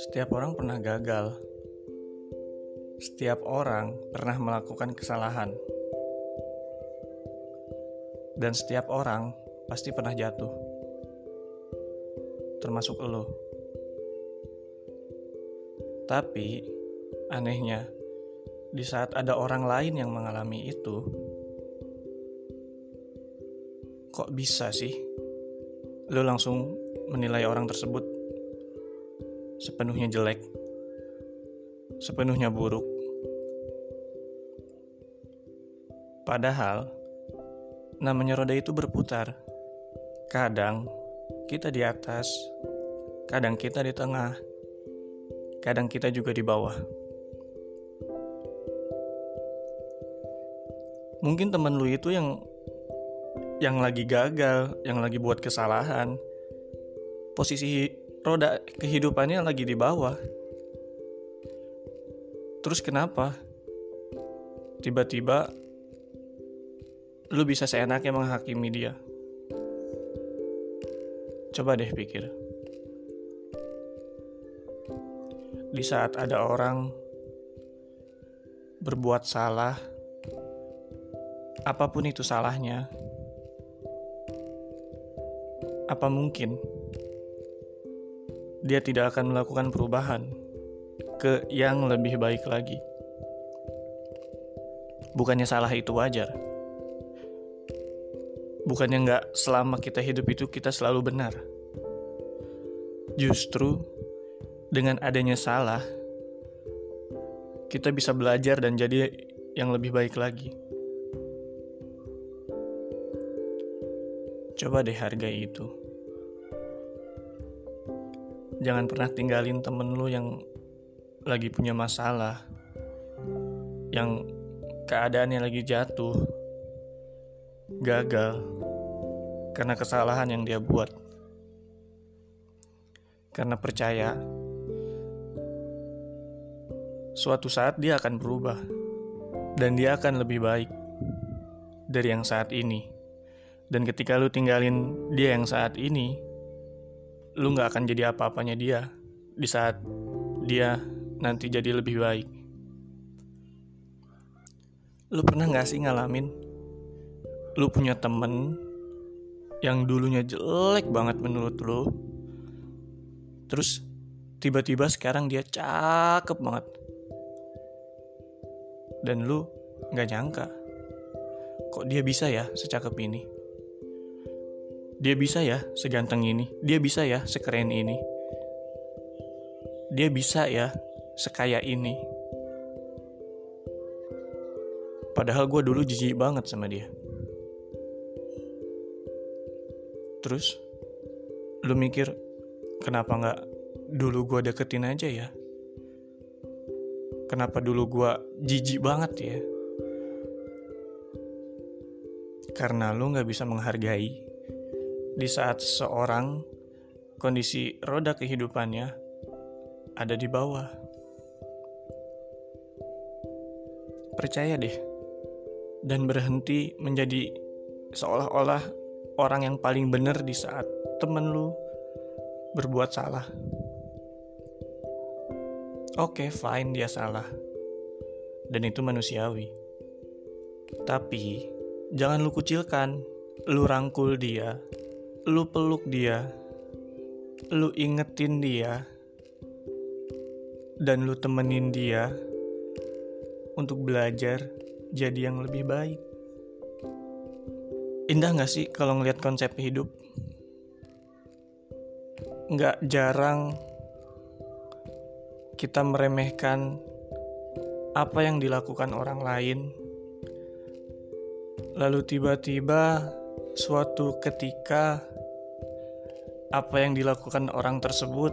Setiap orang pernah gagal. Setiap orang pernah melakukan kesalahan. Dan setiap orang pasti pernah jatuh. Termasuk lo. Tapi anehnya, di saat ada orang lain yang mengalami itu, kok bisa sih lo langsung menilai orang tersebut sepenuhnya jelek, sepenuhnya buruk. Padahal, namanya roda itu berputar. Kadang kita di atas, kadang kita di tengah, kadang kita juga di bawah. Mungkin temen lu itu yang yang lagi gagal, yang lagi buat kesalahan, posisi roda kehidupannya lagi di bawah. Terus kenapa? Tiba-tiba lu bisa seenaknya menghakimi dia. Coba deh pikir. Di saat ada orang berbuat salah, apa pun itu salahnya, apa mungkin dia tidak akan melakukan perubahan ke yang lebih baik lagi? Bukannya salah itu wajar. Bukannya nggak selama kita hidup itu kita selalu benar. Justru dengan adanya salah, kita bisa belajar dan jadi yang lebih baik lagi. Coba deh hargai itu. Jangan pernah tinggalin temen lu yang lagi punya masalah. Yang keadaannya lagi jatuh. Gagal. Karena kesalahan yang dia buat. Karena percaya suatu saat dia akan berubah dan dia akan lebih baik dari yang saat ini. Dan ketika lu tinggalin dia yang saat ini, lu gak akan jadi apa-apanya dia di saat dia nanti jadi lebih baik. Lu pernah gak sih ngalamin lu punya temen yang dulunya jelek banget menurut lu, terus tiba-tiba sekarang dia cakep banget, dan lu gak nyangka kok dia bisa ya secakep ini. Dia bisa ya seganteng ini. Dia bisa ya sekeren ini. Dia bisa ya sekaya ini. Padahal gue dulu jijik banget sama dia. Terus, lu mikir, kenapa nggak dulu gue deketin aja ya? Kenapa dulu gue jijik banget ya? Karena lu nggak bisa menghargai di saat seseorang kondisi roda kehidupannya ada di bawah. Percaya deh, dan berhenti menjadi seolah-olah orang yang paling benar di saat temen lu berbuat salah. Oke, okay, fine dia salah. Dan itu manusiawi. Tapi, jangan lu kucilkan, lu rangkul dia, lu peluk dia, lu ingetin dia, dan lu temenin dia untuk belajar jadi yang lebih baik. Indah gak sih kalau ngeliat konsep hidup? Gak jarang kita meremehkan apa yang dilakukan orang lain, lalu tiba-tiba suatu ketika apa yang dilakukan orang tersebut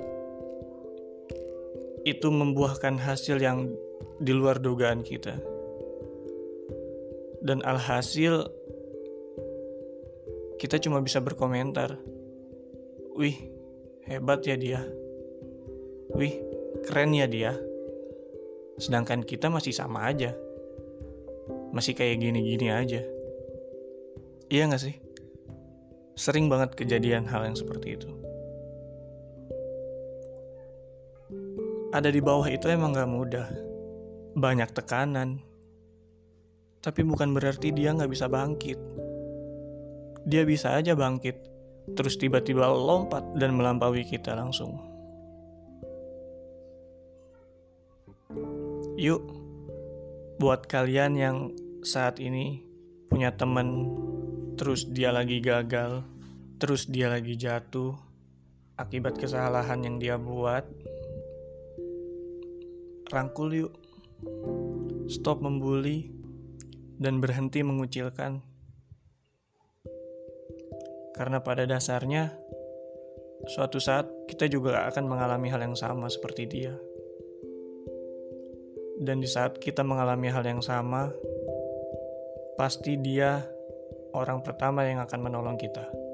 itu membuahkan hasil yang di luar dugaan kita. Dan alhasil kita cuma bisa berkomentar. Wih, hebat ya dia. Wih, keren ya dia. Sedangkan kita masih sama aja. Masih kayak gini-gini aja. Iya gak sih? Sering banget kejadian hal yang seperti itu. Ada di bawah itu emang gak mudah. Banyak tekanan. Tapi bukan berarti dia gak bisa bangkit. Dia bisa aja bangkit, terus tiba-tiba lompat dan melampaui kita langsung. Yuk, buat kalian yang saat ini punya temen, terus dia lagi gagal, terus dia lagi jatuh. Akibat kesalahan yang dia buat, rangkul yuk, stop membuli, dan berhenti mengucilkan. Karena pada dasarnya, suatu saat kita juga akan mengalami hal yang sama seperti dia. Dan di saat kita mengalami hal yang sama, pasti dia orang pertama yang akan menolong kita.